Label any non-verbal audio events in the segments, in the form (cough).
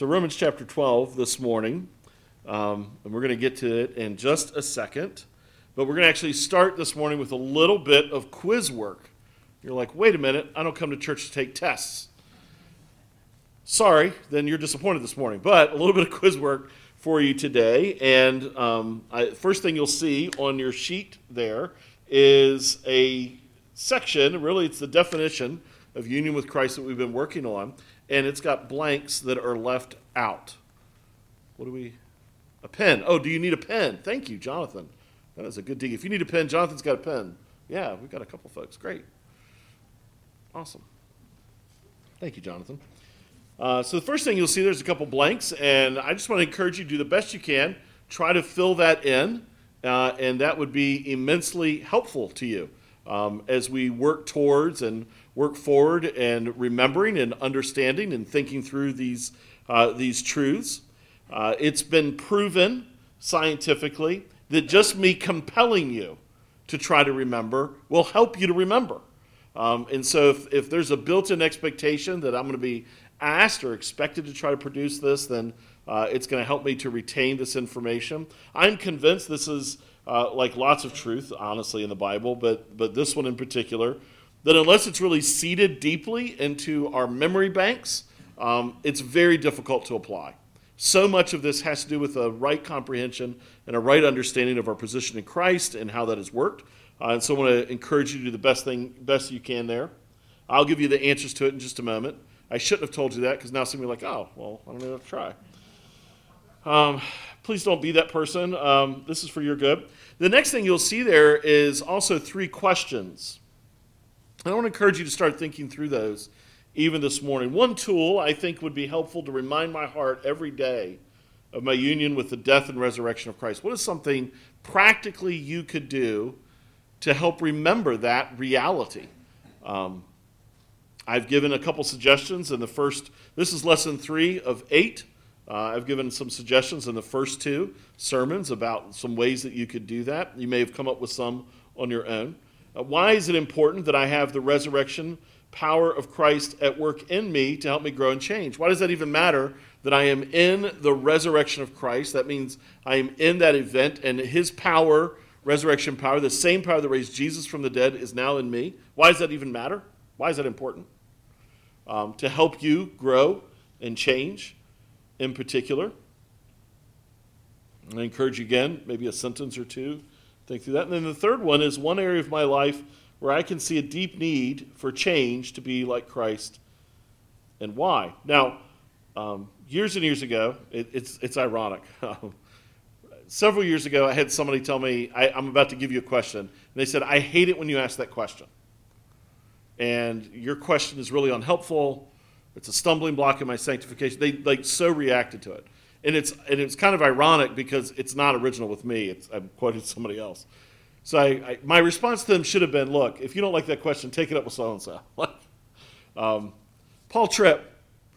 So, Romans chapter 12 this morning, um, and we're going to get to it in just a second. But we're going to actually start this morning with a little bit of quiz work. You're like, wait a minute, I don't come to church to take tests. Sorry, then you're disappointed this morning. But a little bit of quiz work for you today. And um, I, first thing you'll see on your sheet there is a section, really, it's the definition of union with Christ that we've been working on. And it's got blanks that are left out. What do we? A pen. Oh, do you need a pen? Thank you, Jonathan. That is a good dig. If you need a pen, Jonathan's got a pen. Yeah, we've got a couple folks. Great. Awesome. Thank you, Jonathan. Uh, so the first thing you'll see there's a couple blanks, and I just want to encourage you to do the best you can. Try to fill that in, uh, and that would be immensely helpful to you um, as we work towards and work forward and remembering and understanding and thinking through these uh, these truths. Uh, it's been proven scientifically that just me compelling you to try to remember will help you to remember. Um, and so, if, if there's a built in expectation that I'm going to be asked or expected to try to produce this, then uh, it's going to help me to retain this information. I'm convinced this is uh, like lots of truth, honestly, in the Bible, but, but this one in particular, that unless it's really seeded deeply into our memory banks, um, it's very difficult to apply. So much of this has to do with a right comprehension and a right understanding of our position in Christ and how that has worked. Uh, and so I want to encourage you to do the best thing, best you can there. I'll give you the answers to it in just a moment. I shouldn't have told you that because now some of you are like, oh, well, I don't know to try. Um, please don't be that person. Um, this is for your good. The next thing you'll see there is also three questions. I want to encourage you to start thinking through those even this morning. One tool I think would be helpful to remind my heart every day of my union with the death and resurrection of Christ. What is something practically you could do to help remember that reality? Um, I've given a couple suggestions in the first, this is lesson three of eight. Uh, I've given some suggestions in the first two sermons about some ways that you could do that. You may have come up with some on your own. Uh, why is it important that I have the resurrection power of Christ at work in me to help me grow and change. Why does that even matter that I am in the resurrection of Christ? That means I am in that event and his power, resurrection power, the same power that raised Jesus from the dead is now in me. Why does that even matter? Why is that important? Um, to help you grow and change in particular. I encourage you again, maybe a sentence or two, think through that. And then the third one is one area of my life where I can see a deep need for change to be like Christ and why. Now, um, years and years ago, it, it's, it's ironic. (laughs) Several years ago, I had somebody tell me, I, I'm about to give you a question. And they said, I hate it when you ask that question. And your question is really unhelpful. It's a stumbling block in my sanctification. They like so reacted to it. And it's, and it's kind of ironic because it's not original with me. It's, I'm quoting (laughs) somebody else. So I, I, my response to them should have been, look, if you don't like that question, take it up with so and so. Paul Tripp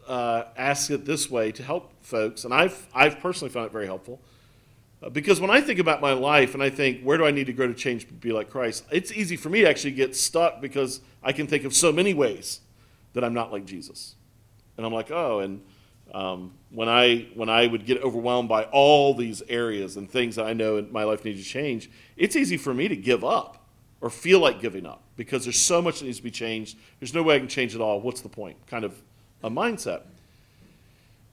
uh, asks it this way to help folks, and I've, I've personally found it very helpful. Uh, because when I think about my life and I think, where do I need to grow to change to be like Christ, it's easy for me to actually get stuck because I can think of so many ways that I'm not like Jesus. And I'm like, oh, and um, when I when I would get overwhelmed by all these areas and things that I know in my life need to change, it's easy for me to give up or feel like giving up because there's so much that needs to be changed. There's no way I can change it all. What's the point? Kind of a mindset.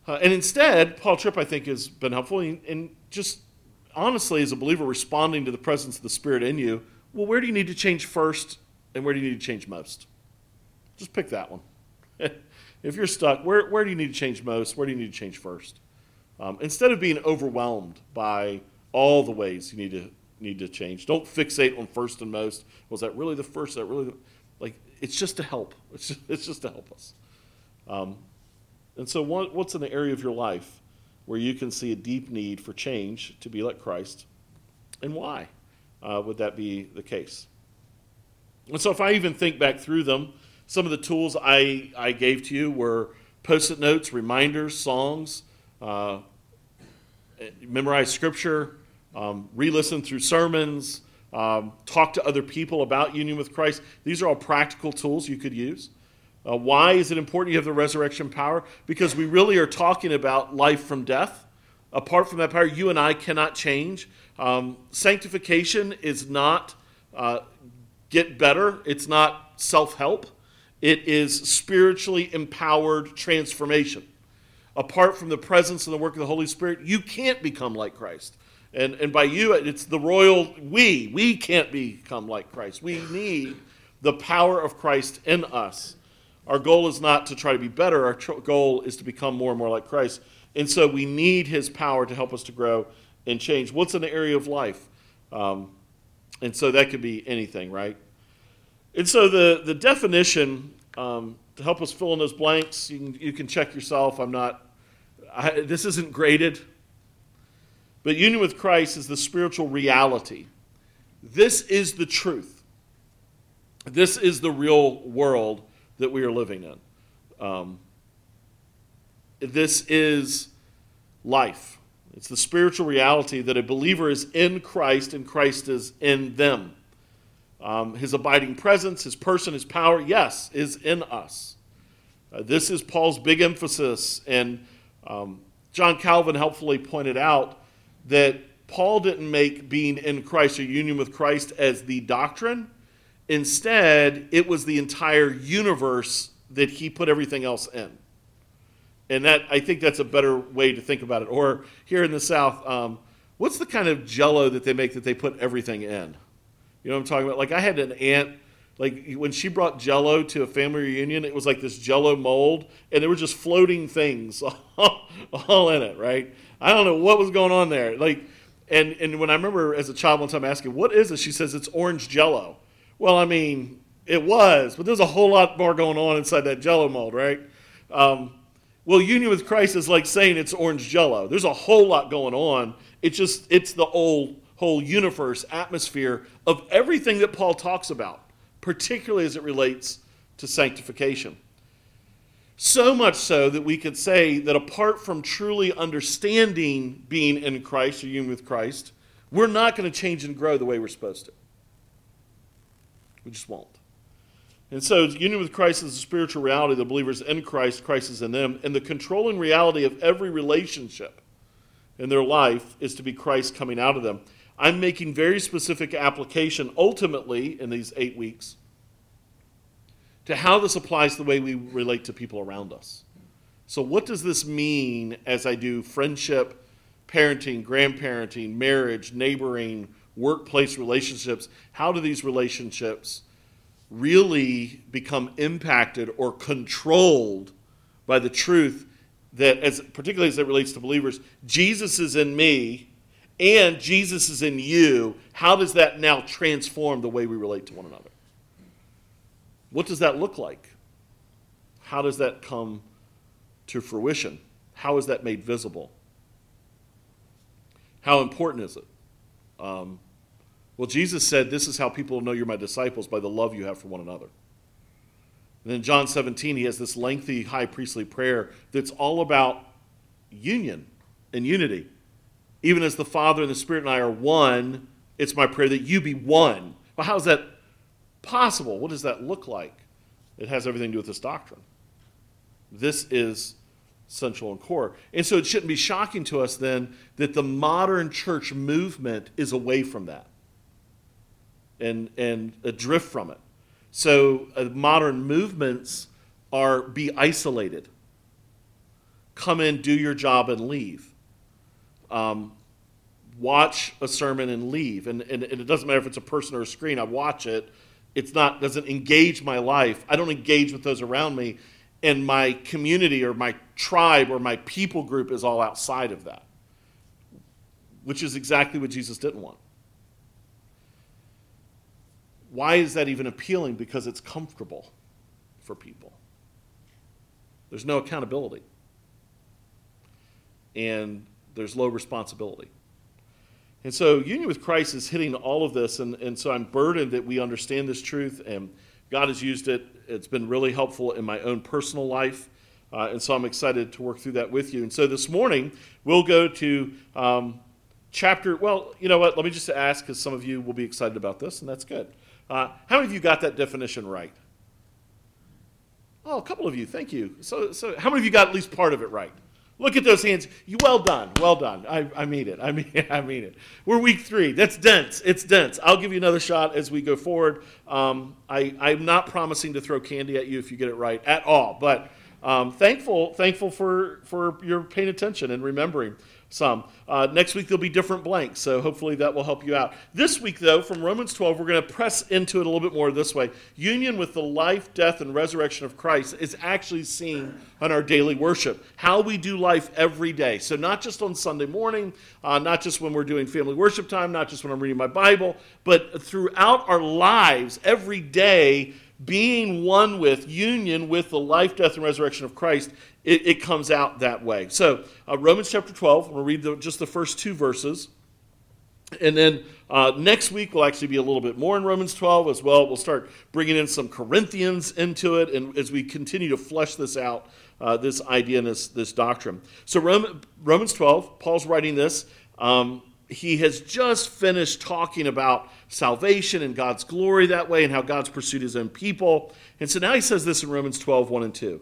Uh, and instead, Paul Tripp, I think, has been helpful in, just honestly, as a believer, responding to the presence of the Spirit in you. Well, where do you need to change first, and where do you need to change most? Just pick that one. (laughs) if you're stuck, where, where do you need to change most? Where do you need to change first? Um, instead of being overwhelmed by all the ways you need to need to change, don't fixate on first and most. Was that really the first? that really like? It's just to help. (laughs) It's just, it's just to help us. Um, and so, what, what's in the area of your life where you can see a deep need for change to be like Christ, and why uh, would that be the case? And so, if I even think back through them, some of the tools I, I gave to you were post it notes, reminders, songs, uh, memorize scripture, um, re listen through sermons, um, talk to other people about union with Christ. These are all practical tools you could use. Uh, why is it important you have the resurrection power? Because we really are talking about life from death. Apart from that power, you and I cannot change. Um, sanctification is not uh, get better, it's not self help, it is spiritually empowered transformation. Apart from the presence and the work of the Holy Spirit, you can't become like Christ. And, and by you, it's the royal we. We can't become like Christ. We need the power of Christ in us. Our goal is not to try to be better, our tr- goal is to become more and more like Christ. And so we need his power to help us to grow and change. What's an area of life? Um, and so that could be anything, right? And so the, the definition, um, to help us fill in those blanks, you can, you can check yourself. I'm not, I, this isn't graded. But union with Christ is the spiritual reality. This is the truth. This is the real world that we are living in. Um, this is life. It's the spiritual reality that a believer is in Christ and Christ is in them. Um, his abiding presence, his person, his power, yes, is in us. Uh, this is Paul's big emphasis. And um, John Calvin helpfully pointed out that Paul didn't make being in Christ or union with Christ as the doctrine. Instead, it was the entire universe that he put everything else in. And that I think that's a better way to think about it. Or here in the South, um, what's the kind of jello that they make that they put everything in? You know what I'm talking about? Like I had an aunt, like when she brought jello to a family reunion, it was like this jello mold, and there were just floating things (laughs) all in it, right? I don't know what was going on there. Like, and and when I remember as a child one time asking, "What is it?" She says, "It's orange jello." Well, I mean, it was, but there's a whole lot more going on inside that jello mold, right? Um, well, union with Christ is like saying it's orange jello. There's a whole lot going on. It's just it's the whole whole universe atmosphere of everything that Paul talks about, particularly as it relates to sanctification. So much so that we could say that apart from truly understanding being in Christ or union with Christ, we're not going to change and grow the way we're supposed to. We just won't. And so, union with Christ is a spiritual reality. The believers in Christ, Christ is in them. And the controlling reality of every relationship in their life is to be Christ coming out of them. I'm making very specific application ultimately in these eight weeks to how this applies the way we relate to people around us. So, what does this mean as I do friendship, parenting, grandparenting, marriage, neighboring, workplace relationships? How do these relationships really become impacted or controlled by the truth that, as particularly as it relates to believers, Jesus is in me and Jesus is in you? How does that now transform the way we relate to one another? What does that look like? How does that come to fruition? How is that made visible? How important is it? Um, well, Jesus said, This is how people know you're my disciples by the love you have for one another. And in John 17, he has this lengthy high priestly prayer that's all about union and unity. Even as the Father and the Spirit and I are one, it's my prayer that you be one. Well, how is that possible? What does that look like? It has everything to do with this doctrine. This is central and core. And so it shouldn't be shocking to us then that the modern church movement is away from that and, and adrift from it. So uh, modern movements are be isolated. Come in, do your job, and leave. Um, watch a sermon and leave. And, and, and, it doesn't matter if it's a person or a screen. I watch it. It's not doesn't engage my life. I don't engage with those around me. And my community or my tribe or my people group is all outside of that which is exactly what jesus didn't want. Why is that even appealing? Because it's comfortable for people. There's no accountability. And there's low responsibility and so, union with Christ is hitting all of this. And, and so, I'm burdened that we understand this truth, and God has used it. It's been really helpful in my own personal life. Uh, and so, I'm excited to work through that with you. And so, this morning, we'll go to um, chapter. Well, you know what? Let me just ask, because some of you will be excited about this, and that's good. Uh, how many of you got that definition right? Oh, a couple of you. Thank you. So, so how many of you got at least part of it right? Look at those hands. You well done. Well done. I, I mean it. I mean I mean it. We're week three. That's dense. It's dense. I'll give you another shot as we go forward. Um, I, I'm not promising to throw candy at you if you get it right at all, but um, thankful thankful for for your paying attention and remembering some. Uh, next week, there'll be different blanks, so hopefully that will help you out. This week, though, from Romans 12, we're going to press into it a little bit more this way. Union with the life, death, and resurrection of Christ is actually seen on our daily worship, how we do life every day. So, not just on Sunday morning, uh, not just when we're doing family worship time, not just when I'm reading my Bible, but throughout our lives, every day being one with, union with the life, death, and resurrection of Christ, it, it comes out that way. So, uh, Romans chapter 12, I'm going to read the, just the first two verses. And then uh, next week we'll actually be a little bit more in Romans 12 as well. We'll start bringing in some Corinthians into it, and as we continue to flesh this out, uh, this idea and this, this doctrine. So, Romans 12, Paul's writing this. Um, he has just finished talking about salvation and God's glory that way and how God's pursued his own people. And so now he says this in Romans 12, 1 and 2.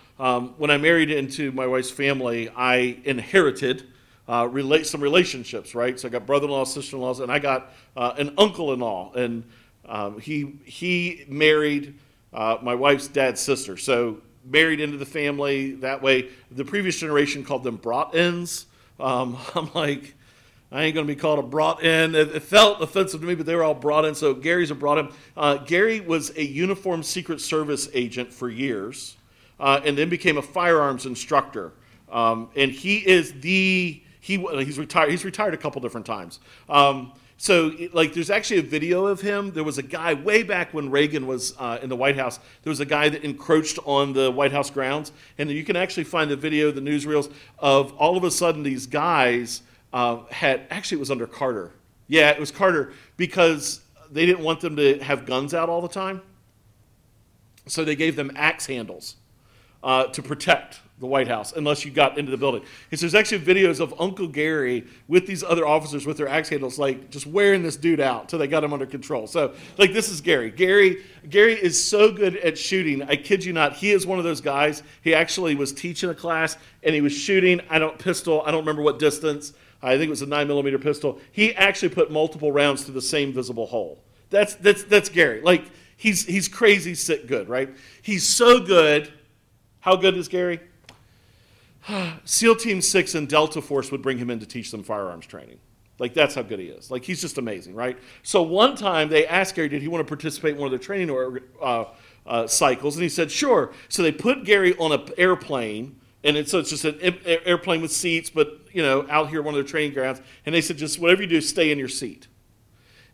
um, when I married into my wife's family, I inherited uh, relate some relationships, right? So I got brother-in-laws, sister-in-laws, and I got uh, an uncle-in-law, and um, he he married uh, my wife's dad's sister. So married into the family that way. The previous generation called them brought-ins. Um, (laughs) I'm like, I ain't going to be called a brought in. It, it, felt offensive to me, but they were all brought in. So Gary's a brought in. Uh, Gary was a uniformed Secret Service agent for years, uh, and then became a firearms instructor. Um, and he is the he he's retired. He's retired a couple different times. Um, so, like, there's actually a video of him. There was a guy way back when Reagan was uh, in the White House. There was a guy that encroached on the White House grounds, and you can actually find the video, the newsreels of all of a sudden these guys uh, had actually it was under Carter. Yeah, it was Carter because they didn't want them to have guns out all the time. So they gave them axe handles uh, to protect the White House unless you got into the building. And so there's actually videos of Uncle Gary with these other officers with their axe handles, like just wearing this dude out till they got him under control. So, like, this is Gary. Gary, Gary is so good at shooting. I kid you not. He is one of those guys. He actually was teaching a class and he was shooting. I don't pistol. I don't remember what distance. I think it was a nine millimeter pistol. He actually put multiple rounds through the same visible hole. That's that's that's Gary. Like he's he's crazy sick good, right? He's so good. How good is Gary? (sighs) SEAL Team Six and Delta Force would bring him in to teach them firearms training. Like that's how good he is. Like he's just amazing, right? So one time they asked Gary, did he want to participate in one of their training or, uh, uh, cycles, and he said sure. So they put Gary on an airplane and it's, so it's just an airplane with seats, but you know, out here one of their training grounds. And they said, just whatever you do, stay in your seat,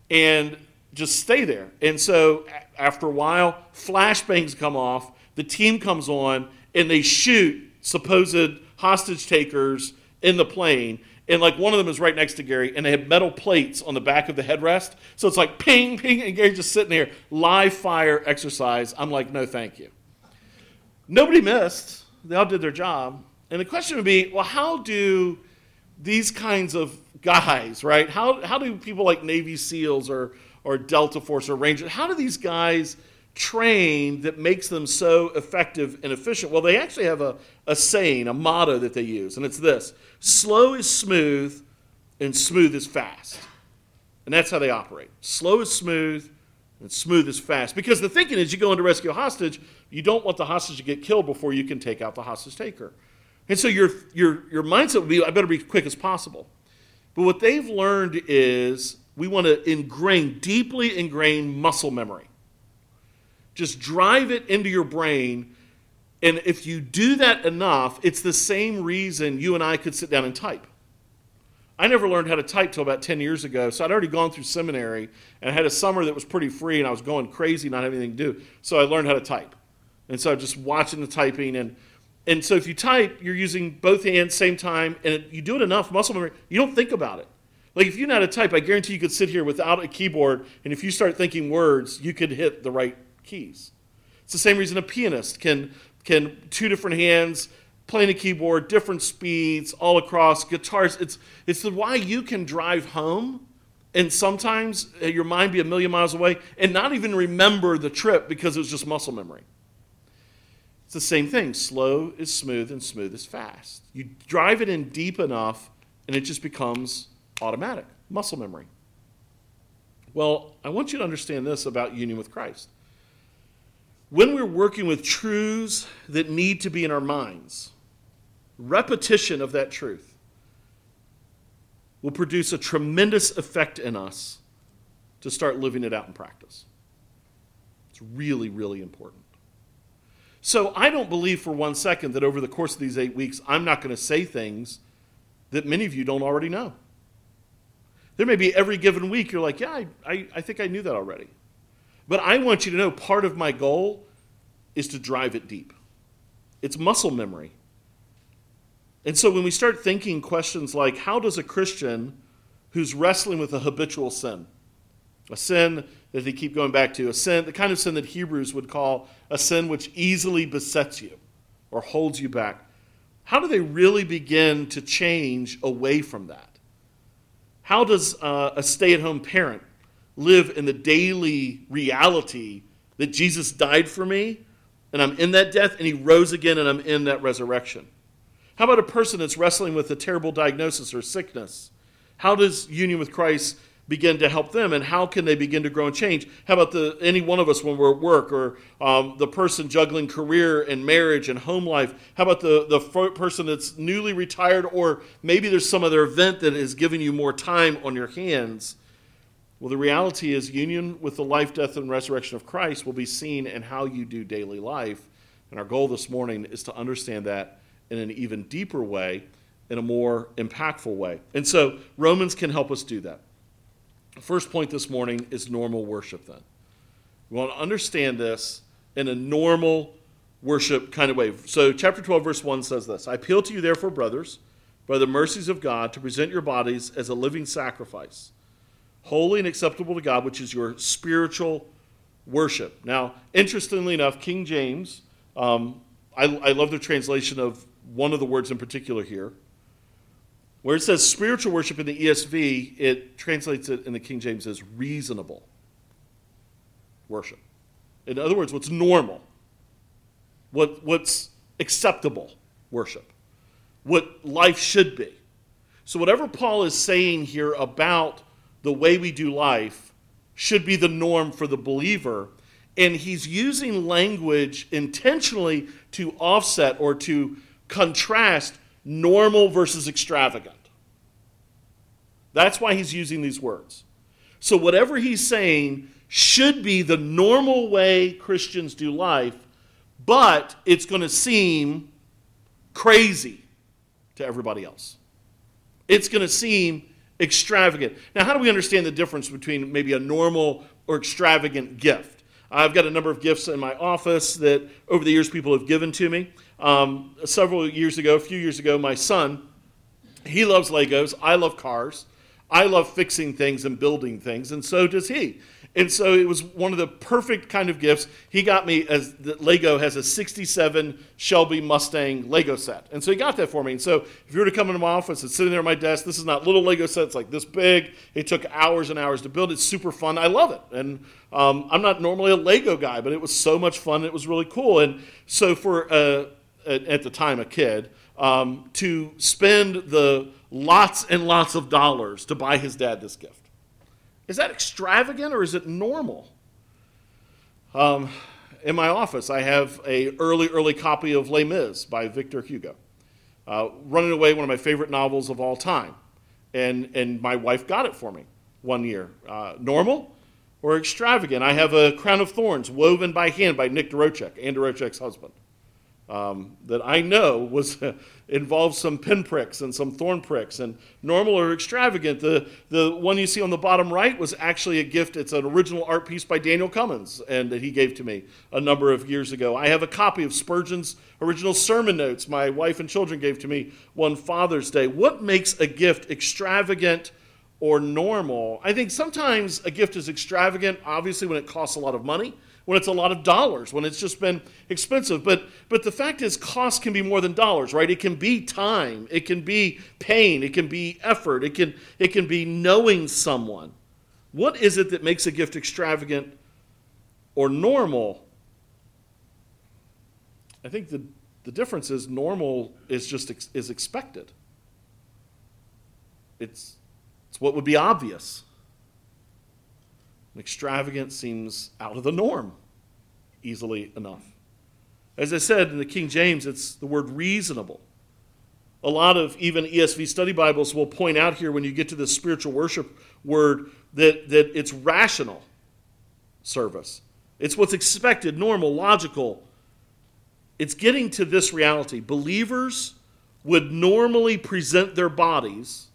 and just stay there. And so after a while, flashbangs come off. The team comes on, and they shoot supposed hostage takers in the plane. And like one of them is right next to Gary, and they have metal plates on the back of the headrest. So it's like ping, ping, and Gary's just sitting there, live fire exercise. I'm like, no, thank you. Nobody missed they all did their job. And the question would be, well, how do these kinds of guys, right? How, how do people like Navy SEALs or, or Delta Force or Rangers, how do these guys train that makes them so effective and efficient? Well, they actually have a, a saying, a motto that they use, and it's this slow is smooth, and smooth is fast. And that's how they operate. Slow is smooth, and smooth is fast. Because the thinking is you go in to rescue a hostage, you don't want the hostage to get killed before you can take out the hostage taker. And so your, your, your mindset would be, I better be quick as possible. But what they've learned is we want to ingrain, deeply ingrain muscle memory. Just drive it into your brain. And if you do that enough, it's the same reason you and I could sit down and type. I never learned how to type till about 10 years ago. So I'd already gone through seminary and I had a summer that was pretty free and I was going crazy, not having anything to do. So I learned how to type. And so I'm just watching the typing and And so if you type, you're using both hands same time, and you do it enough, muscle memory, you don't think about it. Like if you know how to type, I guarantee you could sit here without a keyboard, and if you start thinking words, you could hit the right keys. It's the same reason a pianist can can two different hands playing a keyboard, different speeds all across guitars. It's it's the why you can drive home and sometimes uh, your mind be a million miles away and not even remember the trip because it was just muscle memory. It's the same thing. Slow is smooth and smooth is fast. You drive it in deep enough and it just becomes automatic, muscle memory. Well, I want you to understand this about union with Christ. When we're working with truths that need to be in our minds, repetition of that truth will produce a tremendous effect in us to start living it out in practice. It's really, really important. So I don't believe for one second that over the course of these eight weeks, I'm not going to say things that many of you don't already know. There may be every given week you're like, yeah, I, I, I think I knew that already. But I want you to know part of my goal is to drive it deep. It's muscle memory. And so when we start thinking questions like, how does a Christian who's wrestling with a habitual sin, a sin that they keep going back to, a sin, the kind of sin that Hebrews would call a sin which easily besets you or holds you back, how do they really begin to change away from that? How does uh, a stay at home parent live in the daily reality that Jesus died for me and I'm in that death and he rose again and I'm in that resurrection? How about a person that's wrestling with a terrible diagnosis or sickness? How does union with Christ begin to help them and how can they begin to grow and change how about the any one of us when we're at work or um, the person juggling career and marriage and home life how about the, the person that's newly retired or maybe there's some other event that is giving you more time on your hands well the reality is union with the life death and resurrection of christ will be seen in how you do daily life and our goal this morning is to understand that in an even deeper way in a more impactful way and so romans can help us do that First point this morning is normal worship, then. We want to understand this in a normal worship kind of way. So, chapter 12, verse 1 says this I appeal to you, therefore, brothers, by the mercies of God, to present your bodies as a living sacrifice, holy and acceptable to God, which is your spiritual worship. Now, interestingly enough, King James, um, I, I love the translation of one of the words in particular here. Where it says spiritual worship in the ESV, it translates it in the King James as reasonable worship. In other words, what's normal, what, what's acceptable worship, what life should be. So, whatever Paul is saying here about the way we do life should be the norm for the believer. And he's using language intentionally to offset or to contrast normal versus extravagant. That's why he's using these words. So, whatever he's saying should be the normal way Christians do life, but it's going to seem crazy to everybody else. It's going to seem extravagant. Now, how do we understand the difference between maybe a normal or extravagant gift? I've got a number of gifts in my office that over the years people have given to me. Um, several years ago, a few years ago, my son, he loves Legos. I love cars. I love fixing things and building things, and so does he. And so it was one of the perfect kind of gifts. He got me as the Lego has a 67 Shelby Mustang Lego set. And so he got that for me. And so if you were to come into my office, it's sitting there on my desk. This is not little Lego sets it's like this big. It took hours and hours to build. It's super fun. I love it. And um, I'm not normally a Lego guy, but it was so much fun. It was really cool. And so for, at the time, a kid, um, to spend the lots and lots of dollars to buy his dad this gift. Is that extravagant or is it normal? Um, in my office, I have a early, early copy of Les Mis by Victor Hugo. Uh, running Away, one of my favorite novels of all time. And, and my wife got it for me one year. Uh, normal or extravagant? I have a Crown of Thorns woven by hand by Nick Dorocek, Ann Dorocek's husband. Um, that I know was (laughs) involved some pinpricks and some thorn pricks and normal or extravagant. The, the one you see on the bottom right was actually a gift. It's an original art piece by Daniel Cummins and that he gave to me a number of years ago. I have a copy of Spurgeon's original sermon notes my wife and children gave to me one Father's Day. What makes a gift extravagant or normal? I think sometimes a gift is extravagant, obviously, when it costs a lot of money when it's a lot of dollars, when it's just been expensive. But, but the fact is, cost can be more than dollars, right? It can be time, it can be pain, it can be effort, it can, it can be knowing someone. What is it that makes a gift extravagant or normal? I think the, the difference is normal is just ex, is expected. It's, it's what would be obvious. Extravagant seems out of the norm easily enough. As I said in the King James, it's the word reasonable. A lot of even ESV study Bibles will point out here when you get to the spiritual worship word that, that it's rational service. It's what's expected, normal, logical. It's getting to this reality. Believers would normally present their bodies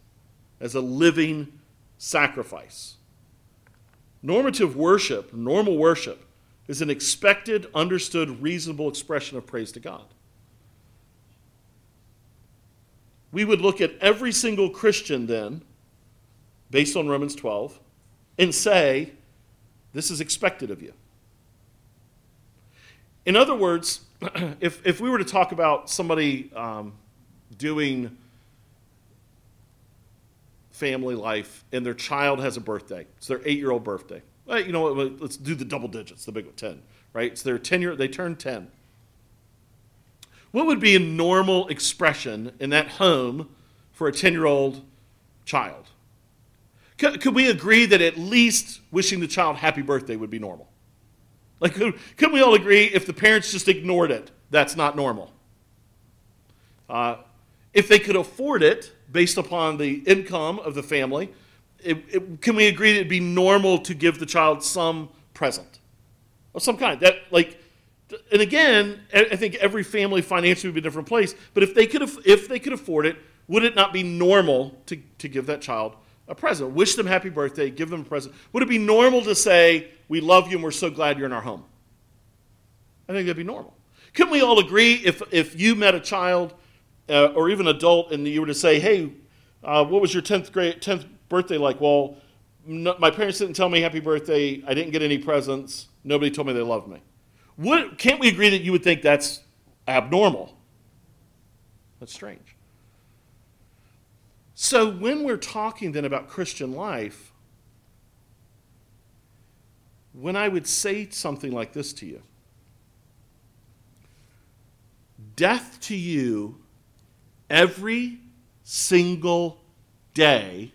as a living sacrifice. Normative worship, normal worship, is an expected, understood, reasonable expression of praise to God. We would look at every single Christian then, based on Romans 12, and say, This is expected of you. In other words, (clears throat) if, if we were to talk about somebody um, doing family life and their child has a birthday. It's their eight year old birthday. Well, you know what? Let's do the double digits, the big one, 10, right? It's their 10 year, they turn 10. What would be a normal expression in that home for a 10 year old child? Could, could, we agree that at least wishing the child happy birthday would be normal? Like, could, could we all agree if the parents just ignored it, that's not normal? Uh, if they could afford it, based upon the income of the family, it, it, can we agree that it'd be normal to give the child some present of some kind? That like, and again, I think every family financially would be a different place. But if they could, if they could afford it, would it not be normal to, to give that child a present? Wish them happy birthday, give them a present. Would it be normal to say, "We love you and we're so glad you're in our home"? I think that'd be normal. Couldn't we all agree if if you met a child uh, or even adult, and you were to say, "Hey, uh, what was your tenth grade tenth birthday like?" Well, no, my parents didn't tell me happy birthday. I didn't get any presents. Nobody told me they loved me. Would, can't we agree that you would think that's abnormal? That's strange. So when we're talking then about Christian life, when I would say something like this to you, death to you every single day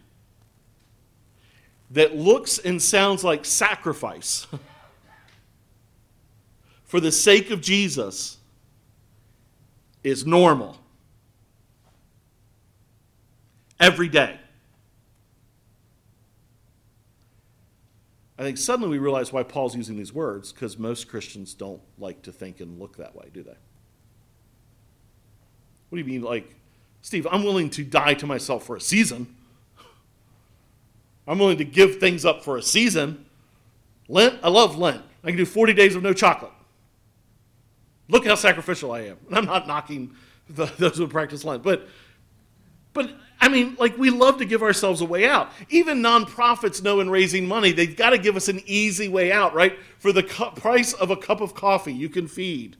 that looks and sounds like sacrifice (laughs) for the sake of Jesus is normal. Every day. I think suddenly we realize why Paul's using these words because most Christians don't like to think and look that way, do they? What do you mean, like, Steve, I'm willing to die to myself for a season. I'm willing to give things up for a season. Lent, I love Lent. I can do 40 days of no chocolate. Look how sacrificial I am. And I'm not knocking the, (laughs) those who practice Lent, but but I mean, like we love to give ourselves a way out. Even nonprofits know in raising money, they've got to give us an easy way out, right? For the cu- price of a cup of coffee, you can feed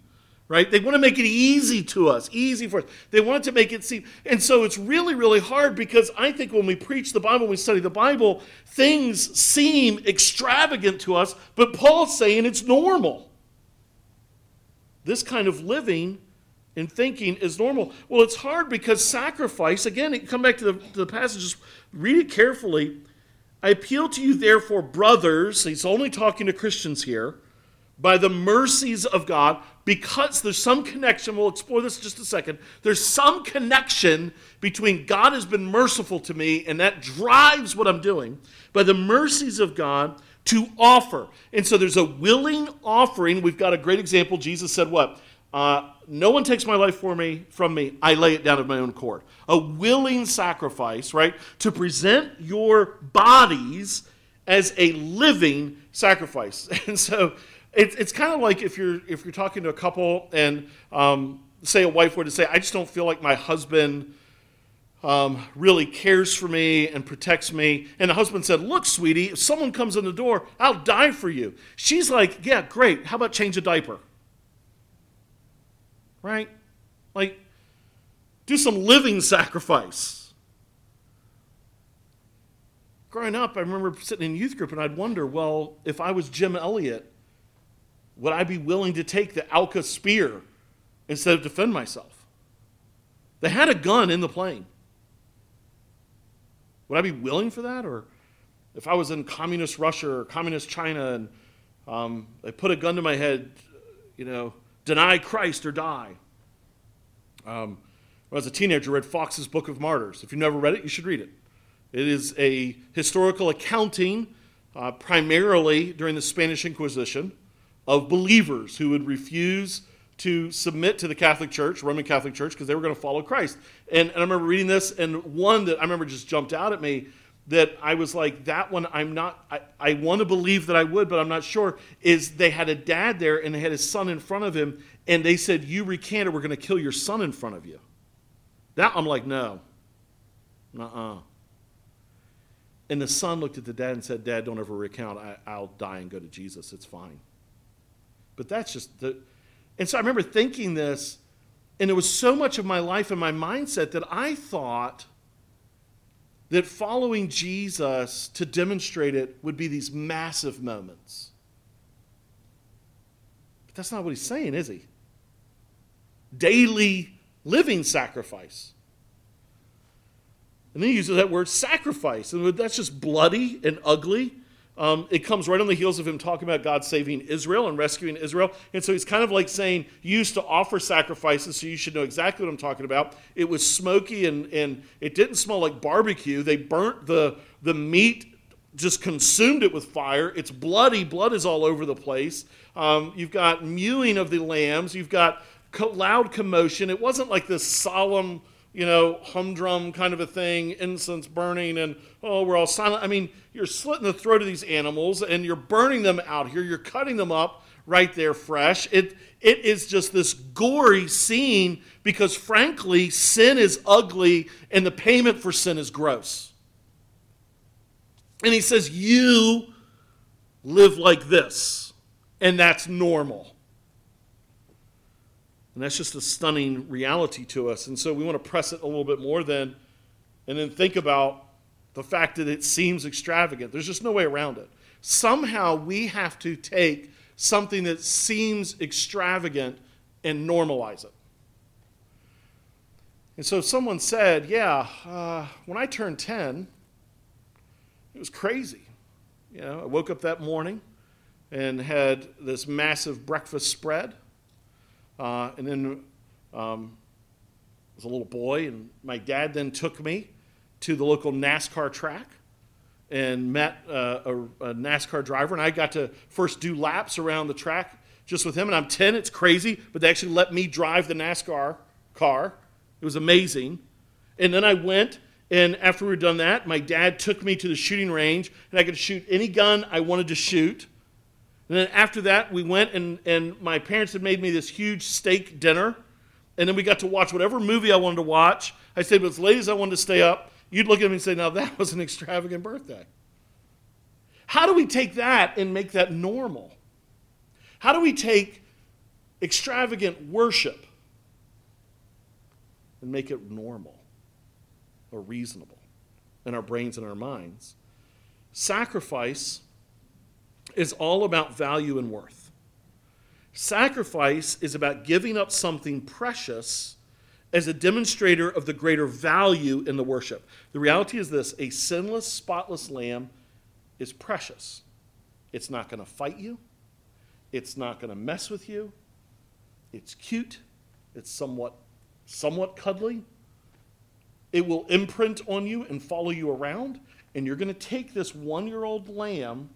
right? They want to make it easy to us, easy for us. They want to make it seem. And so it's really, really hard because I think when we preach the Bible, we study the Bible, things seem extravagant to us, but Paul's saying it's normal. This kind of living and thinking is normal. Well, it's hard because sacrifice, again, come back to the, to the passage, just read it carefully. I appeal to you, therefore, brothers, he's only talking to Christians here, by the mercies of God, because there's some connection, we'll explore this in just a second. There's some connection between God has been merciful to me, and that drives what I'm doing, by the mercies of God to offer. And so there's a willing offering. We've got a great example. Jesus said, What? Uh, no one takes my life for me from me. I lay it down of my own accord. A willing sacrifice, right? To present your bodies as a living sacrifice. (laughs) And so it, it's kind of like if you're if you're talking to a couple and um, say a wife were to say, "I just don't feel like my husband." Um, really cares for me and protects me. And the husband said, Look, sweetie, if someone comes in the door, I'll die for you. She's like, Yeah, great. How about change a diaper? right? Like, do some living sacrifice. Growing up, I remember sitting in youth group and I'd wonder, well, if I was Jim Elliot, would I be willing to take the Auca spear instead of defend myself? They had a gun in the plane. Would I be willing for that? Or if I was in communist Russia or communist China and um, they put a gun to my head, you know, deny Christ or die. Um, when I was a teenager, I read Foxe's Book of Martyrs. If you've never read it, you should read it. It is a historical accounting, uh, primarily during the Spanish Inquisition, of believers who would refuse to submit to the Catholic Church, Roman Catholic Church, because they were going to follow Christ. And, and I remember reading this, and one that I remember just jumped out at me that I was like, that one, I'm not, I, I want to believe that I would, but I'm not sure, is they had a dad there and they had his son in front of him, and they said, You recant or we're going to kill your son in front of you. That, I'm like, No. Uh uh And the son looked at the dad and said, Dad, don't ever recount. I, I'll die and go to Jesus. It's fine. But that's just the. And so I remember thinking this, and it was so much of my life and my mindset that I thought that following Jesus to demonstrate it would be these massive moments. But that's not what he's saying, is he? Daily living sacrifice. And then he uses that word sacrifice, and that's just bloody and ugly um, it comes right on the heels of him talking about God saving Israel and rescuing Israel. And so he's kind of like saying, You used to offer sacrifices, so you should know exactly what I'm talking about. It was smoky and, and it didn't smell like barbecue. They burnt the, the meat, just consumed it with fire. It's bloody, blood is all over the place. Um, you've got mewing of the lambs, you've got co- loud commotion. It wasn't like this solemn you know, humdrum kind of a thing, incense burning, and oh, we're all silent. I mean, you're slitting the throat of these animals and you're burning them out here. You're cutting them up right there fresh. It, it is just this gory scene because, frankly, sin is ugly and the payment for sin is gross. And he says, You live like this, and that's normal. And that's just a stunning reality to us. And so we want to press it a little bit more then, and then think about the fact that it seems extravagant. There's just no way around it. Somehow we have to take something that seems extravagant and normalize it. And so someone said, Yeah, uh, when I turned 10, it was crazy. You know, I woke up that morning and had this massive breakfast spread uh, and then um, I was a little boy, and my dad then took me to the local NASCAR track and met uh, a, a, NASCAR driver, and I got to first do laps around the track just with him. And I'm 10, it's crazy, but they actually let me drive the NASCAR car. It was amazing. And then I went, and after we were done that, my dad took me to the shooting range, and I could shoot any gun I wanted to shoot. And then after that, we went and, and my parents had made me this huge steak dinner. And then we got to watch whatever movie I wanted to watch. I stayed with as late as I wanted to stay up. You'd look at me and say, now that (laughs) was an extravagant birthday. How do we take that and make that normal? How do we take extravagant worship and make it normal or reasonable in our brains and our minds? Sacrifice is all about value and worth. Sacrifice is about giving up something precious as a demonstrator of the greater value in the worship. The reality is this a sinless, spotless lamb is precious. It's not going to fight you, it's not going to mess with you, it's cute, it's somewhat, somewhat cuddly. It will imprint on you and follow you around, and you're going to take this one year old lamb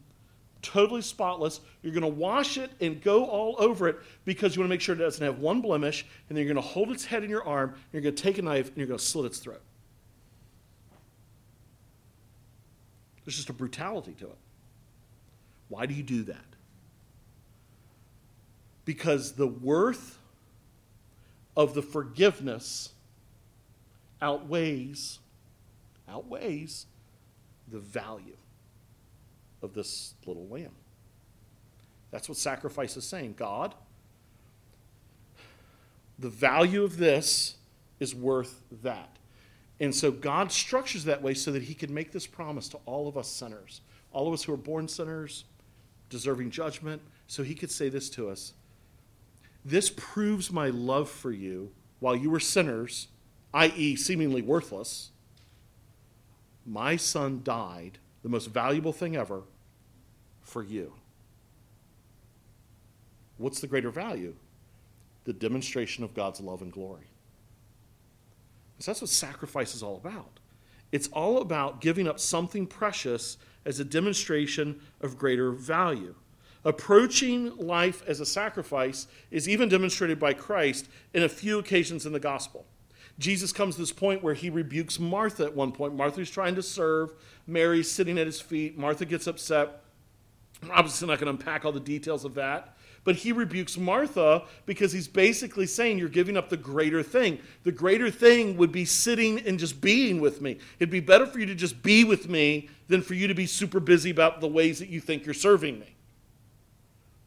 totally spotless. You're going to wash it and go all over it because you want to make sure it doesn't have one blemish. And then you're going to hold its head in your arm. You're going to take a knife and you're going to slit its throat. There's just a brutality to it. Why do you do that? Because the worth of the forgiveness outweighs outweighs the value of this little lamb. That's what sacrifice is saying. God, the value of this is worth that. And so God structures that way so that he can make this promise to all of us sinners, all of us who are born sinners, deserving judgment. So he could say this to us This proves my love for you while you were sinners, i.e., seemingly worthless. My son died, the most valuable thing ever, for you. What's the greater value? The demonstration of God's love and glory. Because that's what sacrifice is all about. It's all about giving up something precious as a demonstration of greater value. Approaching life as a sacrifice is even demonstrated by Christ in a few occasions in the gospel. Jesus comes to this point where he rebukes Martha at one point. Martha's trying to serve, Mary's sitting at his feet. Martha gets upset. I'm obviously not going to unpack all the details of that. But he rebukes Martha because he's basically saying you're giving up the greater thing. The greater thing would be sitting and just being with me. It'd be better for you to just be with me than for you to be super busy about the ways that you think you're serving me.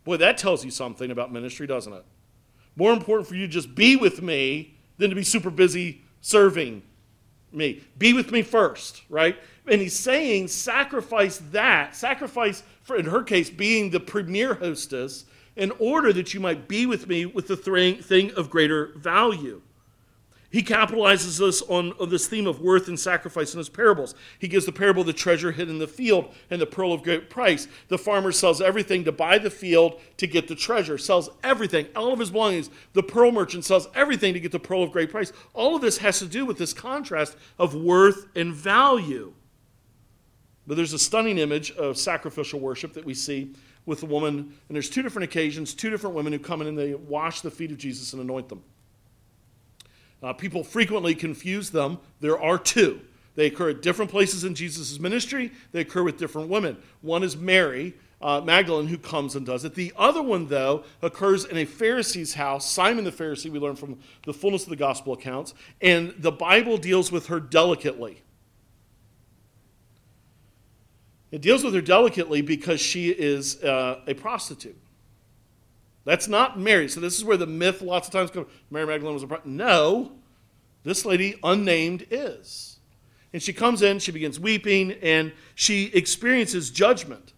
Boy, that tells you something about ministry, doesn't it? More important for you to just be with me than to be super busy serving me. Be with me first, right? And he's saying sacrifice that, sacrifice for, in her case, being the premier hostess, in order that you might be with me with the thing of greater value. He capitalizes us on, on, this theme of worth and sacrifice in his parables. He gives the parable of the treasure hidden in the field and the pearl of great price. The farmer sells everything to buy the field to get the treasure, sells everything, all of his belongings. The pearl merchant sells everything to get the pearl of great price. All of this has to do with this contrast of worth and value. But there's a stunning image of sacrificial worship that we see with the woman, and there's two different occasions, two different women who come in and they wash the feet of Jesus and anoint them. Uh, people frequently confuse them. There are two. They occur at different places in Jesus' ministry, they occur with different women. One is Mary. Uh, Magdalene, who comes and does it. The other one, though, occurs in a Pharisee's house. Simon the Pharisee, we learn from the fullness of the gospel accounts, and the Bible deals with her delicately. It deals with her delicately because she is uh, a prostitute. That's not Mary. So this is where the myth lots of times comes. Mary Magdalene was a prostitute. No, this lady unnamed is. And she comes in, she begins weeping, and she experiences judgment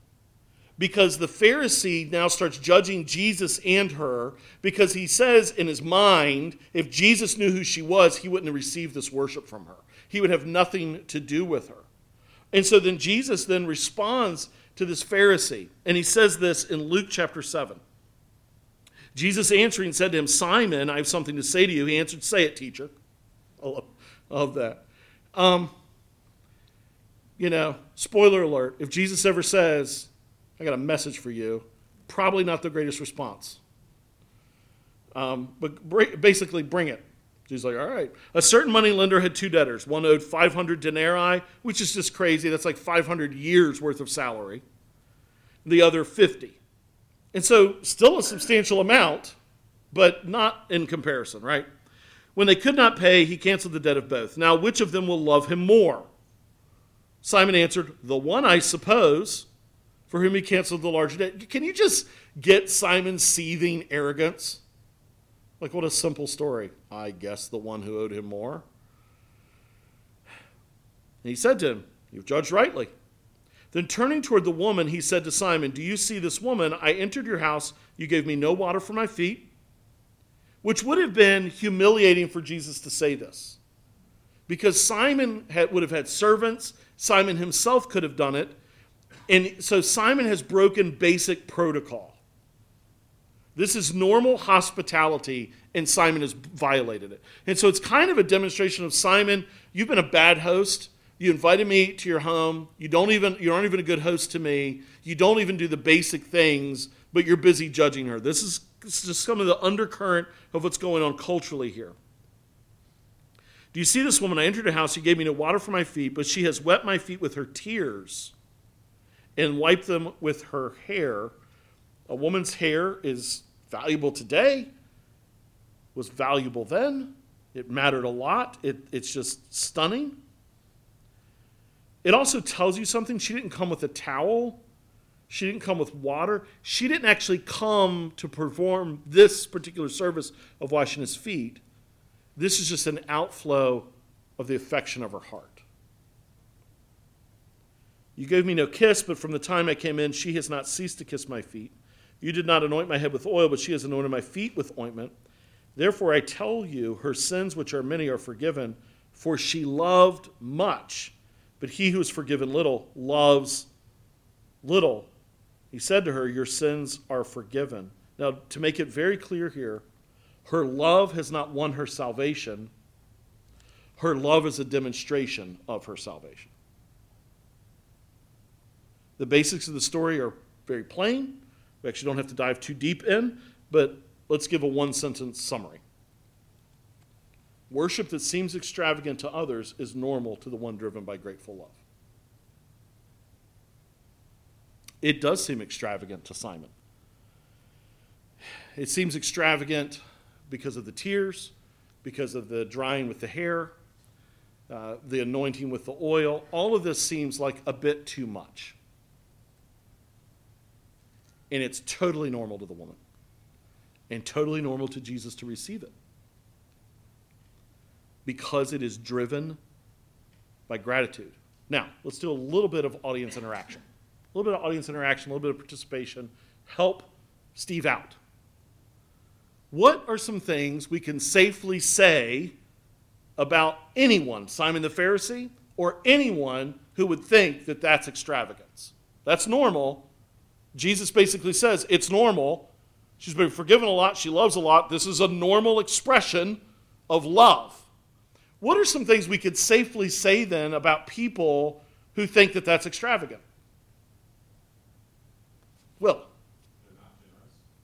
because the Pharisee now starts judging Jesus and her because he says in his mind, if Jesus knew who she was, he wouldn't have received this worship from her. He would have nothing to do with her. And so then Jesus then responds to this Pharisee, and he says this in Luke chapter 7. Jesus answering said to him, Simon, I have something to say to you. He answered, Say it, teacher. I love, love that. Um, you know, spoiler alert, if Jesus ever says, I got a message for you, probably not the greatest response. Um, but basically, bring it. He's like, all right. A certain money lender had two debtors. One owed 500 denarii, which is just crazy. That's like 500 years worth of salary. The other 50. And so, still a substantial amount, but not in comparison, right? When they could not pay, he canceled the debt of both. Now, which of them will love him more? Simon answered, The one, I suppose, for whom he canceled the larger debt. Can you just get Simon's seething arrogance? Like, what a simple story. I guess the one who owed him more. And he said to him, You've judged rightly. Then turning toward the woman, he said to Simon, Do you see this woman? I entered your house. You gave me no water for my feet, which would have been humiliating for Jesus to say this. Because Simon had, would have had servants, Simon himself could have done it. And so Simon has broken basic protocol. This is normal hospitality, and Simon has violated it. And so it's kind of a demonstration of Simon, you've been a bad host You invited me to your home. You don't even you aren't even a good host to me. You don't even do the basic things, but you're busy judging her. This is, this is just some of the undercurrent of what's going on culturally here. Do you see this woman? I entered her house. She gave me no water for my feet, but she has wet my feet with her tears and wiped them with her hair. A woman's hair is valuable today, was valuable then. It mattered a lot. It, it's just stunning. It also tells you something. She didn't come with a towel, she didn't come with water. She didn't actually come to perform this particular service of washing his feet. This is just an outflow of the affection of her heart. You gave me no kiss, but from the time I came in, she has not ceased to kiss my feet. You did not anoint my head with oil, but she has anointed my feet with ointment. Therefore, I tell you, her sins, which are many, are forgiven, for she loved much. But he who is forgiven little loves little. He said to her, Your sins are forgiven. Now, to make it very clear here, her love has not won her salvation. Her love is a demonstration of her salvation. The basics of the story are very plain. We actually don't have to dive too deep in, but let's give a one sentence summary. Worship that seems extravagant to others is normal to the one driven by grateful love. It does seem extravagant to Simon. It seems extravagant because of the tears, because of the drying with the hair, uh, the anointing with the oil. All of this seems like a bit too much. And it's totally normal to the woman and totally normal to Jesus to receive it because it is driven by gratitude. Now, let's do a little bit of audience interaction. A little bit of audience interaction, a little bit of participation. Help Steve out. What are some things we can safely say about anyone, Simon the Pharisee, or anyone who would think that that's extravagance? That's normal. Jesus basically says it's normal. She's been forgiven a lot. She loves a lot. This is a normal expression of love. What are some things we could safely say then about people who think that that's extravagant? Will.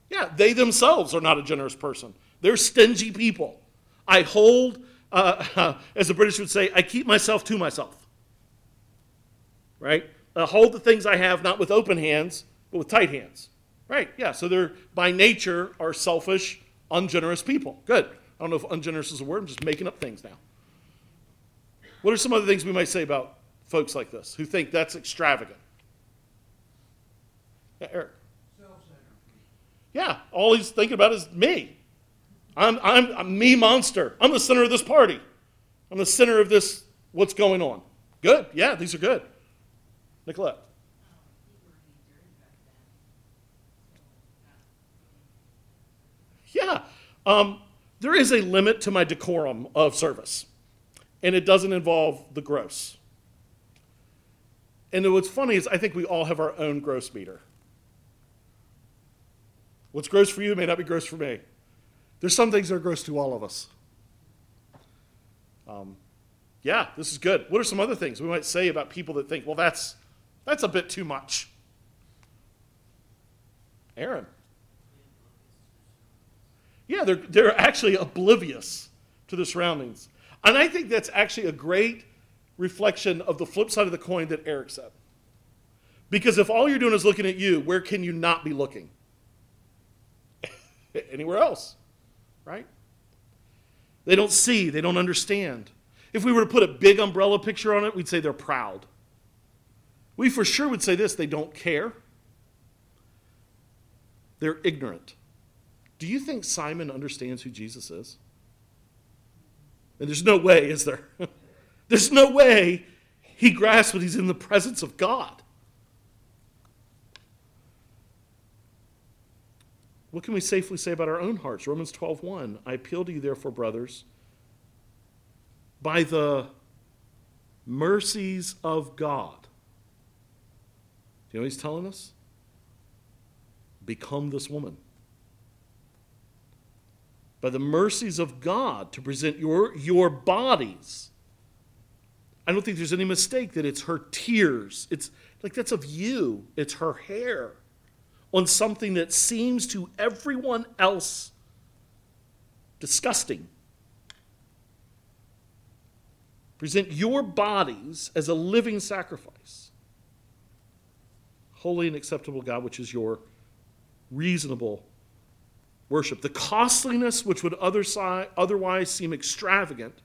Yeah, they themselves are not a generous person. They're stingy people. I hold, uh, (laughs) as the British would say, I keep myself to myself. Right? I hold the things I have not with open hands, but with tight hands. Right? Yeah, so they're by nature are selfish, ungenerous people. Good. I don't know if ungenerous is a word, I'm just making up things now. What are some other things we might say about folks like this who think that's extravagant? Yeah, Eric. Yeah, all he's thinking about is me. I'm, I'm, I'm me monster. I'm the center of this party. I'm the center of this, what's going on. Good. Yeah, these are good. Nicolette. Yeah. Um, there is a limit to my decorum of service and it doesn't involve the gross. And what's funny is I think we all have our own gross meter. What's gross for you may not be gross for me. There's some things that are gross to all of us. Um, yeah, this is good. What are some other things we might say about people that think, well, that's, that's a bit too much? Aaron. Yeah, they're, they're actually oblivious to the surroundings. And I think that's actually a great reflection of the flip side of the coin that Eric said. Because if all you're doing is looking at you, where can you not be looking? (laughs) Anywhere else, right? They don't see, they don't understand. If we were to put a big umbrella picture on it, we'd say they're proud. We for sure would say this they don't care, they're ignorant. Do you think Simon understands who Jesus is? And there's no way, is there? (laughs) there's no way he grasps when he's in the presence of God. What can we safely say about our own hearts? Romans 12:1. I appeal to you therefore, brothers, by the mercies of God. Do you know what he's telling us? Become this woman by the mercies of God to present your, your bodies I don't think there's any mistake that it's her tears. It's like that's of you, it's her hair on something that seems to everyone else disgusting. Present your bodies as a living sacrifice, holy and acceptable God, which is your reasonable worship. The costliness, which would other otherwise seem extravagant,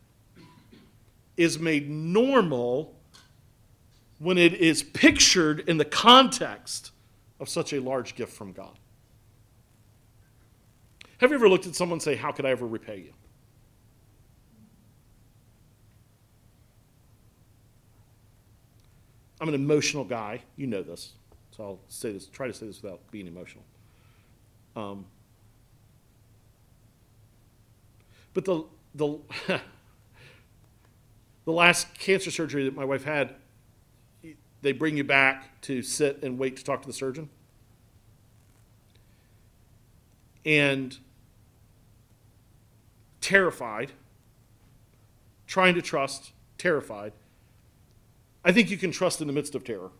is made normal when it is pictured in the context of such a large gift from God. Have you ever looked at someone and say, How could I ever repay you? I'm an emotional guy. You know this. So I'll say this, try to say this without being emotional. Um, but the, the, (laughs) the last cancer surgery that my wife had, they bring you back to sit and wait to talk to the surgeon. And terrified, trying to trust, terrified. I think you can trust in the midst of terror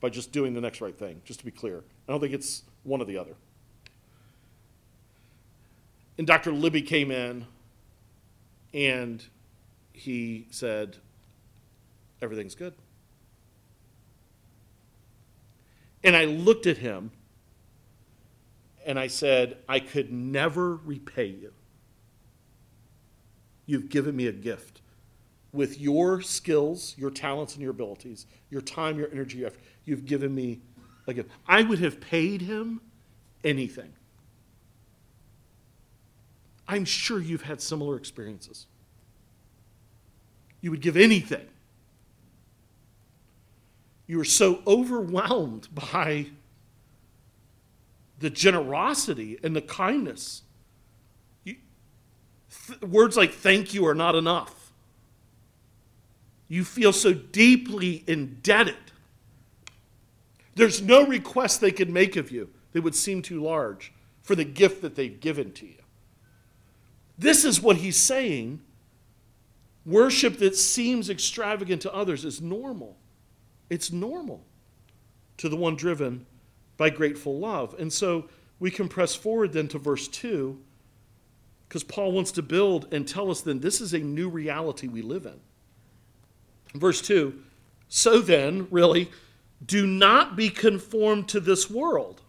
by just doing the next right thing, just to be clear. I don't think it's one or the other. And Dr. Libby came in and he said, Everything's good. And I looked at him and I said, I could never repay you. You've given me a gift. With your skills, your talents, and your abilities, your time, your energy, your effort, you've given me a gift. I would have paid him anything. I'm sure you've had similar experiences. You would give anything. You are so overwhelmed (laughs) by the generosity and the kindness. You, th- words like thank you are not enough. You feel so deeply indebted. There's no request they could make of you that would seem too large for the gift that they've given to you. This is what he's saying. Worship that seems extravagant to others is normal. It's normal to the one driven by grateful love. And so we can press forward then to verse 2 because Paul wants to build and tell us then this is a new reality we live in. Verse 2 So then, really, do not be conformed to this world,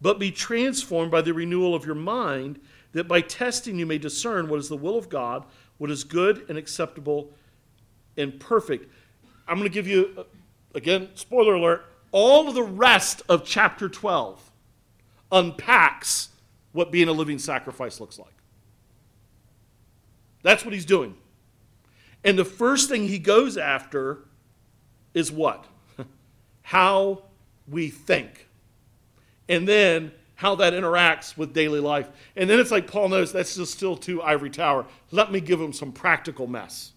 but be transformed by the renewal of your mind that by testing you may discern what is the will of God, what is good and acceptable and perfect. I'm going to give you, uh, again, spoiler alert, all of the rest of chapter 12 unpacks what being a living sacrifice looks like. That's what he's doing. And the first thing he goes after is what? (laughs) How we think. And then how that interacts with daily life. And then it's like Paul knows that's just still too ivory tower. Let me give him some practical mess.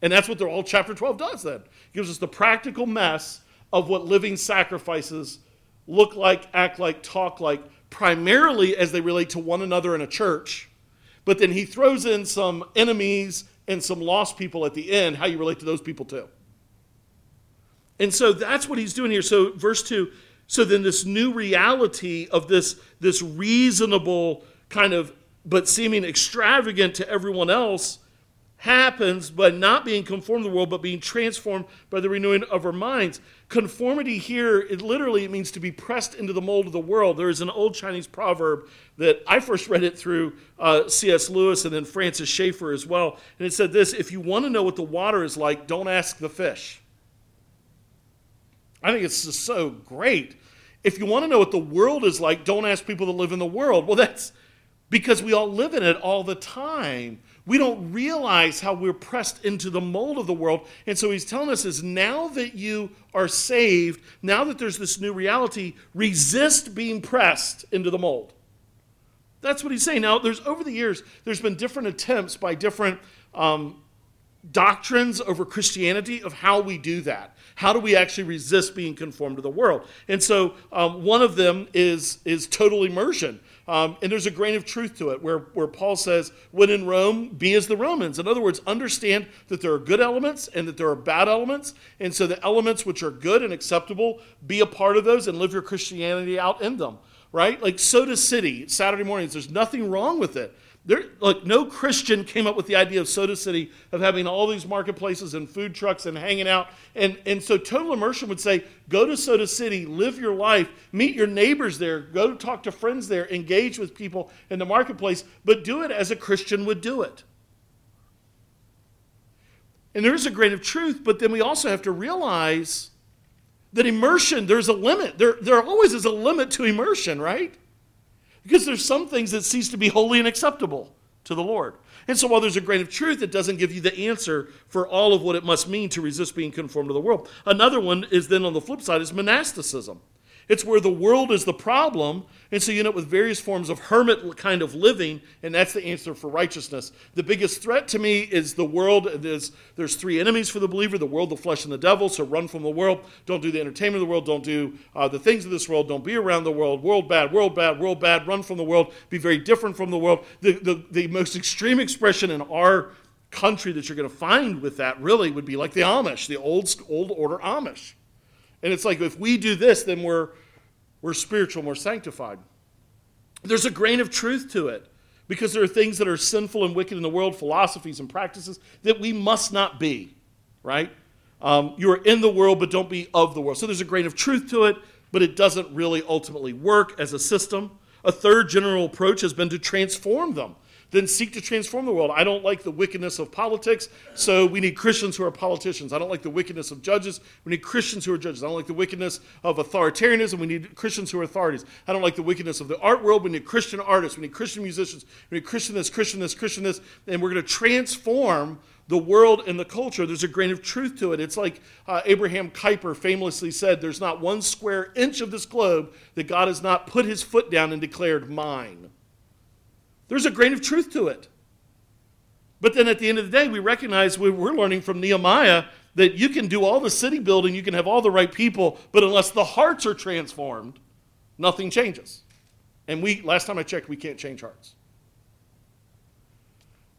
And that's what the whole chapter 12 does then. It gives us the practical mess of what living sacrifices look like, act like, talk like, primarily as they relate to one another in a church. But then he throws in some enemies and some lost people at the end, how you relate to those people too. And so that's what he's doing here. So, verse 2 so then this new reality of this, this reasonable kind of, but seeming extravagant to everyone else happens by not being conformed to the world, but being transformed by the renewing of our minds. Conformity here, it literally it means to be pressed into the mold of the world. There is an old Chinese proverb that I first read it through uh, C.S. Lewis and then Francis Schaeffer as well. And it said this If you want to know what the water is like, don't ask the fish. I think it's just so great. If you want to know what the world is like, don't ask people that live in the world. Well, that's because we all live in it all the time. We don't realize how we're pressed into the mold of the world. And so he's telling us is now that you are saved, now that there's this new reality, resist being pressed into the mold. That's what he's saying. Now, there's over the years, there's been different attempts by different um, doctrines over Christianity of how we do that. How do we actually resist being conformed to the world? And so um, one of them is, is total immersion. Um, and there's a grain of truth to it where, where Paul says, when in Rome, be as the Romans. In other words, understand that there are good elements and that there are bad elements. And so the elements which are good and acceptable, be a part of those and live your Christianity out in them, right? Like Soda City, Saturday mornings, there's nothing wrong with it. There, like no Christian came up with the idea of Soda City of having all these marketplaces and food trucks and hanging out. And, and so total immersion would say, go to Soda City, live your life, meet your neighbors there, go talk to friends there, engage with people in the marketplace, but do it as a Christian would do it. And there is a grain of truth, but then we also have to realize that immersion, there's a limit. There, there always is a limit to immersion, right? Because there's some things that cease to be holy and acceptable to the Lord. And so while there's a grain of truth, it doesn't give you the answer for all of what it must mean to resist being conformed to the world. Another one is then on the flip side is monasticism. It's where the world is the problem, and so you end up with various forms of hermit kind of living, and that's the answer for righteousness. The biggest threat to me is the world. There's, there's three enemies for the believer the world, the flesh, and the devil. So run from the world. Don't do the entertainment of the world. Don't do uh, the things of this world. Don't be around the world. World bad, world bad, world bad. Run from the world. Be very different from the world. The, the, the most extreme expression in our country that you're going to find with that really would be like the Amish, the old, old order Amish. And it's like if we do this, then we're, we're spiritual, we're sanctified. There's a grain of truth to it because there are things that are sinful and wicked in the world, philosophies and practices that we must not be, right? Um, you are in the world, but don't be of the world. So there's a grain of truth to it, but it doesn't really ultimately work as a system. A third general approach has been to transform them then seek to transform the world. I don't like the wickedness of politics, so we need Christians who are politicians. I don't like the wickedness of judges. We need Christians who are judges. I don't like the wickedness of authoritarianism. We need Christians who are authorities. I don't like the wickedness of the art world. We need Christian artists. We need Christian musicians. We need Christian this, Christian this, Christian this. And we're going to transform the world and the culture. There's a grain of truth to it. It's like uh, Abraham Kuyper famously said there's not one square inch of this globe that God has not put his foot down and declared mine. There's a grain of truth to it. But then at the end of the day, we recognize we're learning from Nehemiah that you can do all the city building, you can have all the right people, but unless the hearts are transformed, nothing changes. And we, last time I checked, we can't change hearts.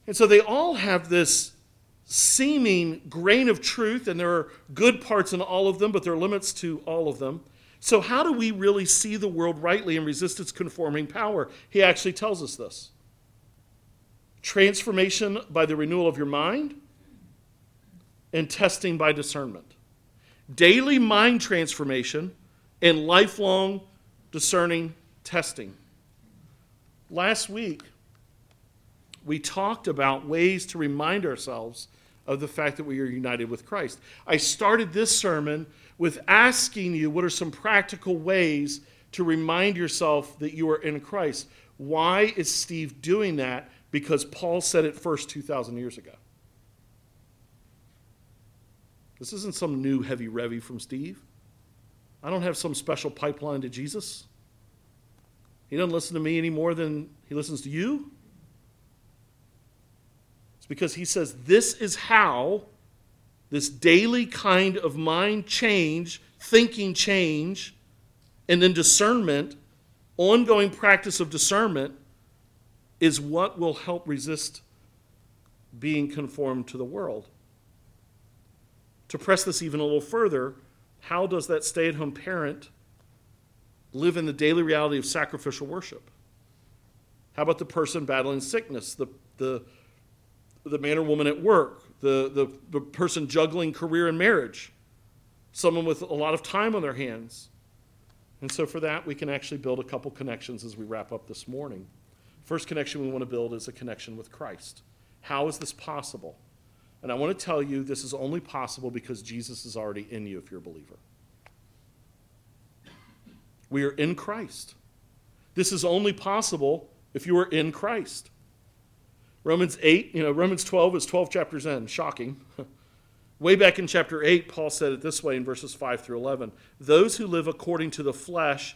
And so they all have this seeming grain of truth, and there are good parts in all of them, but there are limits to all of them. So, how do we really see the world rightly and resist its conforming power? He actually tells us this transformation by the renewal of your mind, and testing by discernment. Daily mind transformation and lifelong discerning testing. Last week, we talked about ways to remind ourselves of the fact that we are united with Christ. I started this sermon with asking you what are some practical ways to remind yourself that you are in Christ. Why is Steve doing that? Because Paul said it first 2,000 years ago. This isn't some new heavy revy from Steve. I don't have some special pipeline to Jesus. He doesn't listen to me any more than he listens to you. It's because he says this is how this daily kind of mind change, thinking change, and then discernment, ongoing practice of discernment is what will help resist being conformed to the world. To press this even a little further, how does that stay at home parent live in the daily reality of sacrificial worship? How about the person battling sickness, the, the, the man or woman at work, the, the, the person juggling career and marriage, someone with a lot of time on their hands? And so, for that, we can actually build a couple connections as we wrap up this morning. First connection we want to build is a connection with Christ. How is this possible? And I want to tell you this is only possible because Jesus is already in you if you're a believer. We are in Christ. This is only possible if you are in Christ. Romans 8, you know, Romans 12 is 12 chapters in. Shocking. (laughs) Way back in chapter 8, Paul said it this way in verses 5 through 11 Those who live according to the flesh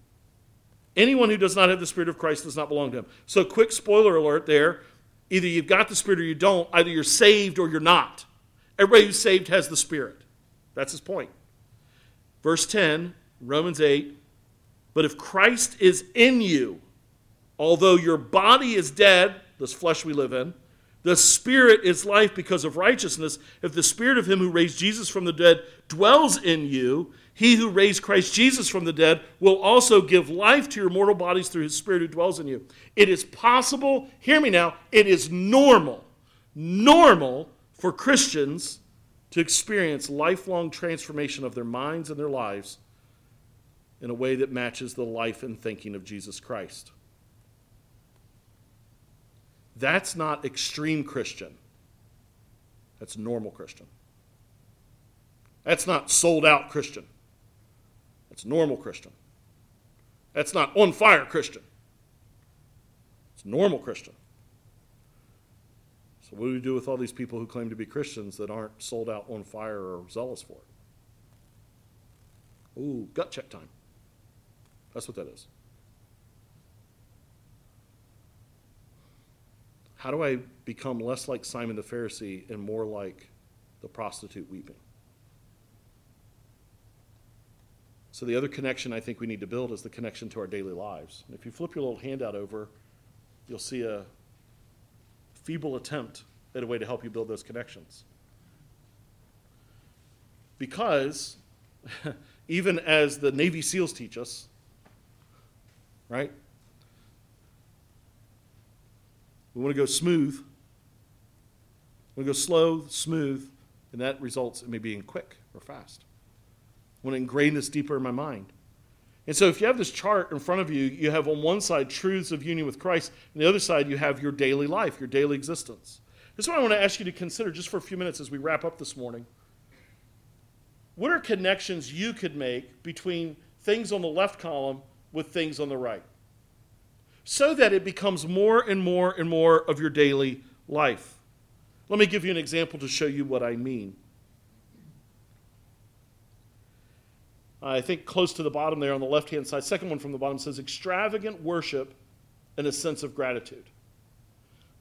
Anyone who does not have the Spirit of Christ does not belong to him. So, quick spoiler alert there either you've got the Spirit or you don't. Either you're saved or you're not. Everybody who's saved has the Spirit. That's his point. Verse 10, Romans 8 But if Christ is in you, although your body is dead, this flesh we live in, the Spirit is life because of righteousness. If the Spirit of Him who raised Jesus from the dead dwells in you, He who raised Christ Jesus from the dead will also give life to your mortal bodies through His Spirit who dwells in you. It is possible, hear me now, it is normal, normal for Christians to experience lifelong transformation of their minds and their lives in a way that matches the life and thinking of Jesus Christ. That's not extreme Christian. That's normal Christian. That's not sold out Christian. That's normal Christian. That's not on fire Christian. It's normal Christian. So, what do we do with all these people who claim to be Christians that aren't sold out on fire or zealous for it? Ooh, gut check time. That's what that is. How do I become less like Simon the Pharisee and more like the prostitute weeping? So, the other connection I think we need to build is the connection to our daily lives. And if you flip your little handout over, you'll see a feeble attempt at a way to help you build those connections. Because, (laughs) even as the Navy SEALs teach us, right? We want to go smooth. We want to go slow, smooth, and that results in me being quick or fast. Want to ingrain this deeper in my mind. And so, if you have this chart in front of you, you have on one side truths of union with Christ, and the other side, you have your daily life, your daily existence. This is what I want to ask you to consider just for a few minutes as we wrap up this morning. What are connections you could make between things on the left column with things on the right? so that it becomes more and more and more of your daily life. Let me give you an example to show you what I mean. I think close to the bottom there on the left hand side, second one from the bottom says extravagant worship and a sense of gratitude.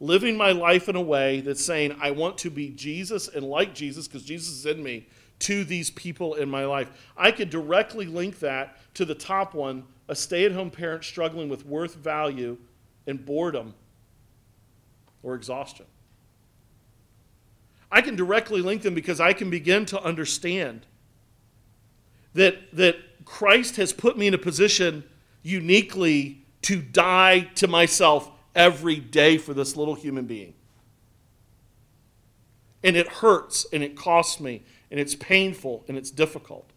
Living my life in a way that's saying, I want to be Jesus and like Jesus because Jesus is in me to these people in my life. I could directly link that to the top one a stay at home parent struggling with worth, value, and boredom or exhaustion. I can directly link them because I can begin to understand that, that Christ has put me in a position uniquely to die to myself every day for this little human being. And it hurts and it costs me and it's painful and it's difficult.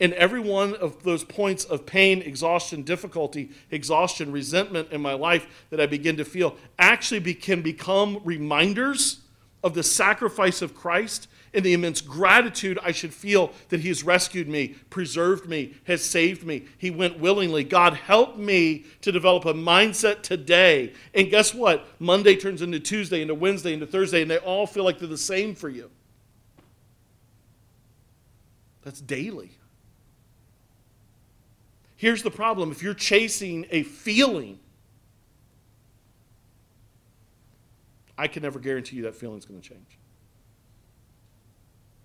And every one of those points of pain, exhaustion, difficulty, exhaustion, resentment in my life that I begin to feel actually be, can become reminders of the sacrifice of Christ and the immense gratitude I should feel that He has rescued me, preserved me, has saved me. He went willingly. God, help me to develop a mindset today. And guess what? Monday turns into Tuesday, into Wednesday, into Thursday, and they all feel like they're the same for you. That's daily. Here's the problem if you're chasing a feeling, I can never guarantee you that feeling's going to change.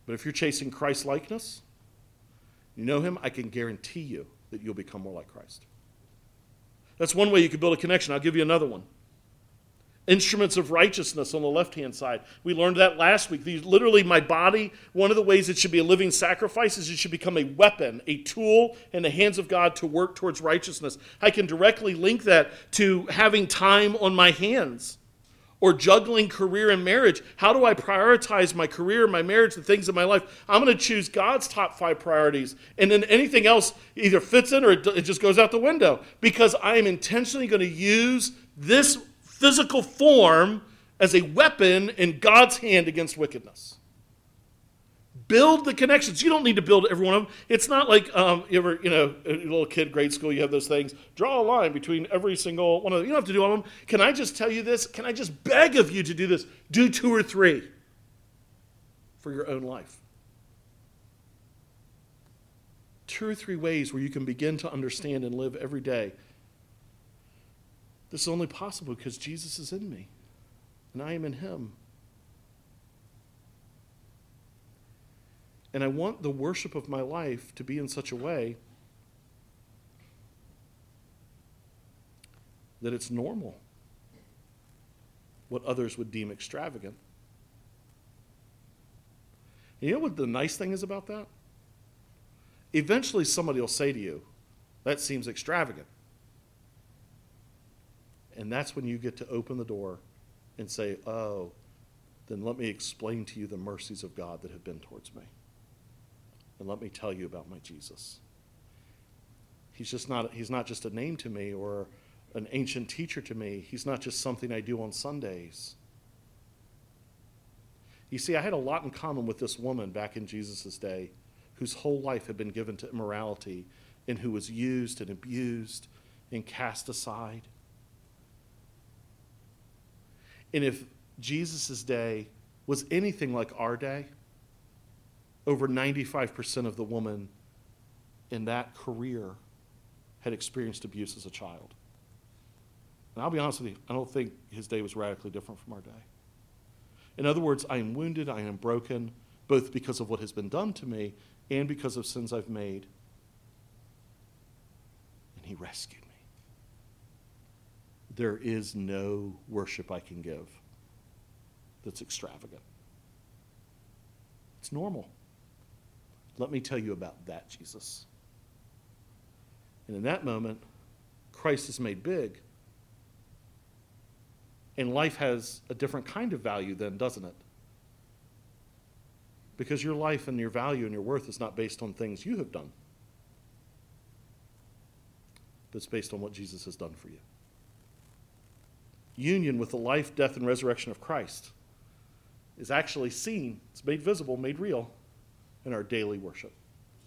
But if you're chasing Christ likeness, you know him, I can guarantee you that you'll become more like Christ. That's one way you can build a connection. I'll give you another one instruments of righteousness on the left hand side. We learned that last week. These, literally, my body, one of the ways it should be a living sacrifice is it should become a weapon, a tool in the hands of God to work towards righteousness. I can directly link that to having time on my hands or juggling career and marriage. How do I prioritize my career, my marriage, the things in my life? I'm going to choose God's top five priorities. And then anything else either fits in or it just goes out the window because I am intentionally going to use this physical form as a weapon in God's hand against wickedness. Build the connections. You don't need to build every one of them. It's not like um, you ever, you know, a little kid, grade school, you have those things. Draw a line between every single one of them. You don't have to do all of them. Can I just tell you this? Can I just beg of you to do this? Do two or three for your own life. Two or three ways where you can begin to understand and live every day. This is only possible because Jesus is in me and I am in him. And I want the worship of my life to be in such a way that it's normal, what others would deem extravagant. You know what the nice thing is about that? Eventually, somebody will say to you, That seems extravagant. And that's when you get to open the door and say, Oh, then let me explain to you the mercies of God that have been towards me. And let me tell you about my Jesus. He's just not he's not just a name to me or an ancient teacher to me. He's not just something I do on Sundays. You see, I had a lot in common with this woman back in Jesus' day whose whole life had been given to immorality and who was used and abused and cast aside. And if Jesus' day was anything like our day, over 95% of the women in that career had experienced abuse as a child. And I'll be honest with you, I don't think his day was radically different from our day. In other words, I am wounded, I am broken, both because of what has been done to me and because of sins I've made. And he rescued me. There is no worship I can give that's extravagant. It's normal. Let me tell you about that Jesus. And in that moment, Christ is made big. And life has a different kind of value then, doesn't it? Because your life and your value and your worth is not based on things you have done, but it's based on what Jesus has done for you. Union with the life, death, and resurrection of Christ is actually seen, it's made visible, made real in our daily worship.